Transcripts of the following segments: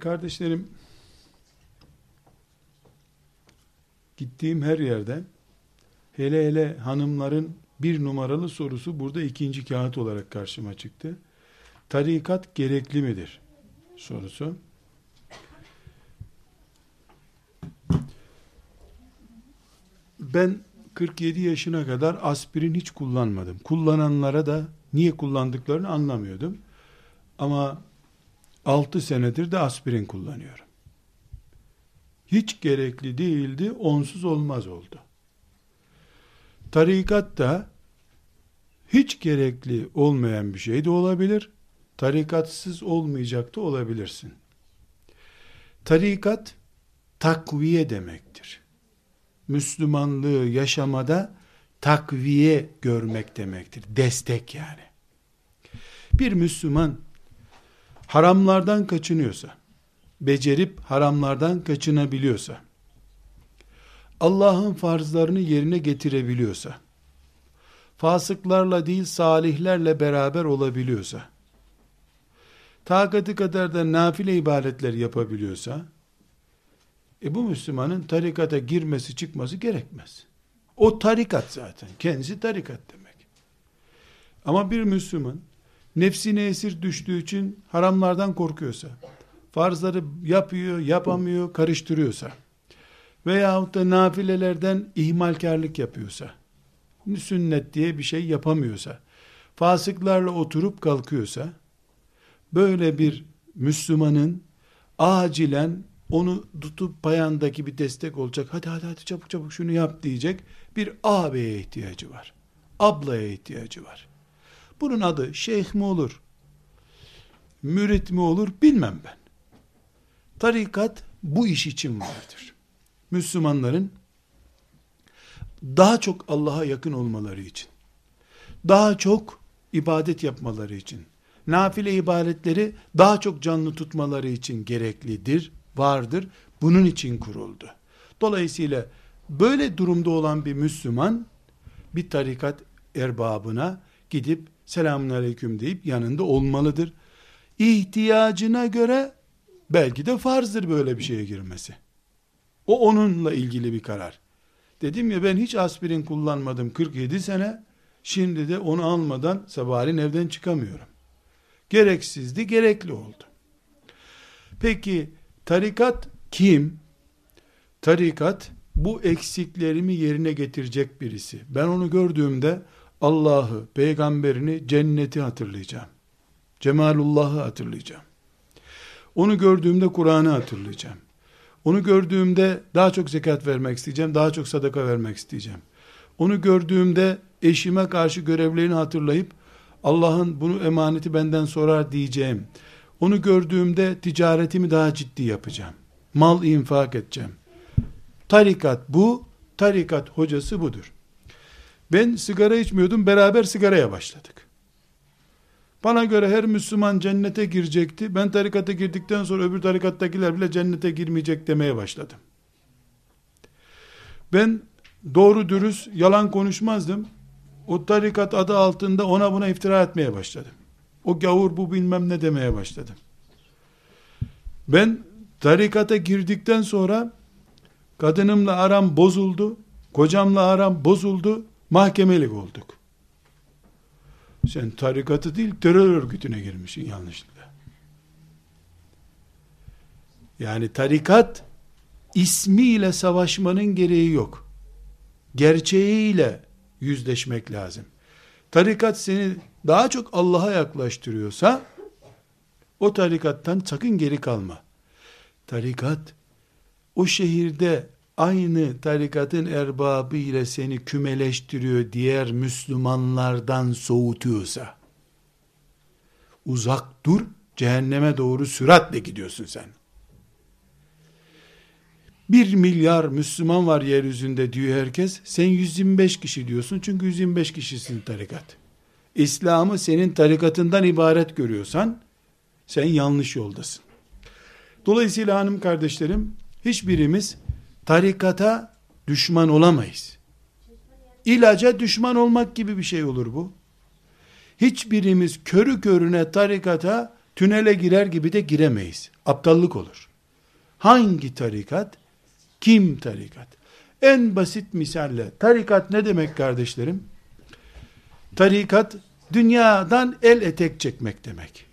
kardeşlerim gittiğim her yerde hele hele hanımların bir numaralı sorusu burada ikinci kağıt olarak karşıma çıktı. Tarikat gerekli midir? Sorusu. Ben 47 yaşına kadar aspirin hiç kullanmadım. Kullananlara da niye kullandıklarını anlamıyordum. Ama 6 senedir de aspirin kullanıyorum. Hiç gerekli değildi, onsuz olmaz oldu. Tarikat da hiç gerekli olmayan bir şey de olabilir. Tarikatsız olmayacak da olabilirsin. Tarikat takviye demektir. Müslümanlığı yaşamada takviye görmek demektir. Destek yani. Bir Müslüman haramlardan kaçınıyorsa, becerip haramlardan kaçınabiliyorsa, Allah'ın farzlarını yerine getirebiliyorsa, fasıklarla değil salihlerle beraber olabiliyorsa, takati kadar da nafile ibadetler yapabiliyorsa, e bu Müslümanın tarikata girmesi çıkması gerekmez. O tarikat zaten. Kendisi tarikat demek. Ama bir Müslüman nefsine esir düştüğü için haramlardan korkuyorsa, farzları yapıyor, yapamıyor, karıştırıyorsa veyahut da nafilelerden ihmalkarlık yapıyorsa, sünnet diye bir şey yapamıyorsa, fasıklarla oturup kalkıyorsa, böyle bir Müslümanın acilen onu tutup payandaki bir destek olacak. Hadi hadi hadi çabuk çabuk şunu yap diyecek. Bir ağabeye ihtiyacı var. Ablaya ihtiyacı var. Bunun adı şeyh mi olur? Mürit mi olur? Bilmem ben. Tarikat bu iş için vardır. Müslümanların daha çok Allah'a yakın olmaları için, daha çok ibadet yapmaları için, nafile ibadetleri daha çok canlı tutmaları için gereklidir, vardır. Bunun için kuruldu. Dolayısıyla böyle durumda olan bir Müslüman bir tarikat erbabına gidip selamun aleyküm deyip yanında olmalıdır. İhtiyacına göre belki de farzdır böyle bir şeye girmesi. O onunla ilgili bir karar. Dedim ya ben hiç aspirin kullanmadım 47 sene. Şimdi de onu almadan sabahleyin evden çıkamıyorum. Gereksizdi, gerekli oldu. Peki tarikat kim? Tarikat bu eksiklerimi yerine getirecek birisi. Ben onu gördüğümde Allah'ı, peygamberini, cenneti hatırlayacağım. Cemalullah'ı hatırlayacağım. Onu gördüğümde Kur'an'ı hatırlayacağım. Onu gördüğümde daha çok zekat vermek isteyeceğim, daha çok sadaka vermek isteyeceğim. Onu gördüğümde eşime karşı görevlerini hatırlayıp Allah'ın bunu emaneti benden sorar diyeceğim. Onu gördüğümde ticaretimi daha ciddi yapacağım. Mal infak edeceğim. Tarikat bu, tarikat hocası budur. Ben sigara içmiyordum, beraber sigaraya başladık. Bana göre her Müslüman cennete girecekti. Ben tarikata girdikten sonra öbür tarikattakiler bile cennete girmeyecek demeye başladım. Ben doğru dürüst yalan konuşmazdım. O tarikat adı altında ona buna iftira etmeye başladım. O gavur bu bilmem ne demeye başladım. Ben tarikata girdikten sonra kadınımla aram bozuldu. Kocamla aram bozuldu. Mahkemelik olduk. Sen tarikatı değil terör örgütüne girmişsin yanlışlıkla. Yani tarikat ismiyle savaşmanın gereği yok. Gerçeğiyle yüzleşmek lazım. Tarikat seni daha çok Allah'a yaklaştırıyorsa o tarikattan sakın geri kalma. Tarikat o şehirde aynı tarikatın erbabı ile seni kümeleştiriyor diğer Müslümanlardan soğutuyorsa uzak dur cehenneme doğru süratle gidiyorsun sen. Bir milyar Müslüman var yeryüzünde diyor herkes. Sen 125 kişi diyorsun çünkü 125 kişisin tarikat. İslam'ı senin tarikatından ibaret görüyorsan sen yanlış yoldasın. Dolayısıyla hanım kardeşlerim hiçbirimiz tarikata düşman olamayız. İlaca düşman olmak gibi bir şey olur bu. Hiçbirimiz körü körüne tarikata tünele girer gibi de giremeyiz. Aptallık olur. Hangi tarikat? Kim tarikat? En basit misalle tarikat ne demek kardeşlerim? Tarikat dünyadan el etek çekmek demek.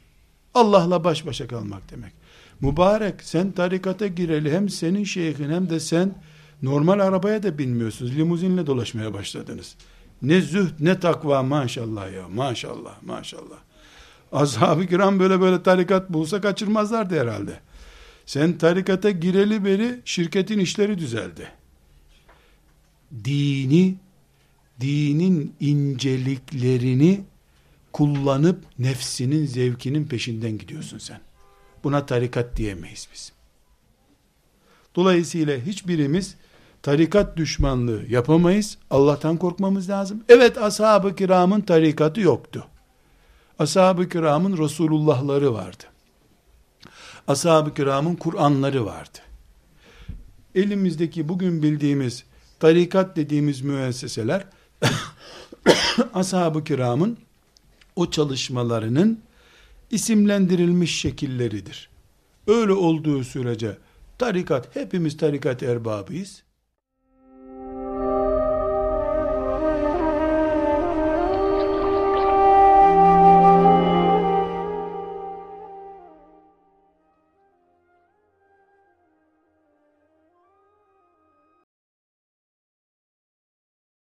Allah'la baş başa kalmak demek. Mübarek sen tarikata gireli hem senin şeyhin hem de sen normal arabaya da binmiyorsunuz. Limuzinle dolaşmaya başladınız. Ne zühd ne takva maşallah ya maşallah maşallah. Ashab-ı kiram böyle böyle tarikat bulsa kaçırmazlardı herhalde. Sen tarikata gireli beri şirketin işleri düzeldi. Dini, dinin inceliklerini kullanıp nefsinin zevkinin peşinden gidiyorsun sen. Buna tarikat diyemeyiz biz. Dolayısıyla hiçbirimiz tarikat düşmanlığı yapamayız. Allah'tan korkmamız lazım. Evet ashab-ı kiramın tarikatı yoktu. Ashab-ı kiramın Resulullahları vardı. Ashab-ı kiramın Kur'anları vardı. Elimizdeki bugün bildiğimiz tarikat dediğimiz müesseseler ashab-ı kiramın o çalışmalarının isimlendirilmiş şekilleridir. Öyle olduğu sürece tarikat, hepimiz tarikat erbabıyız.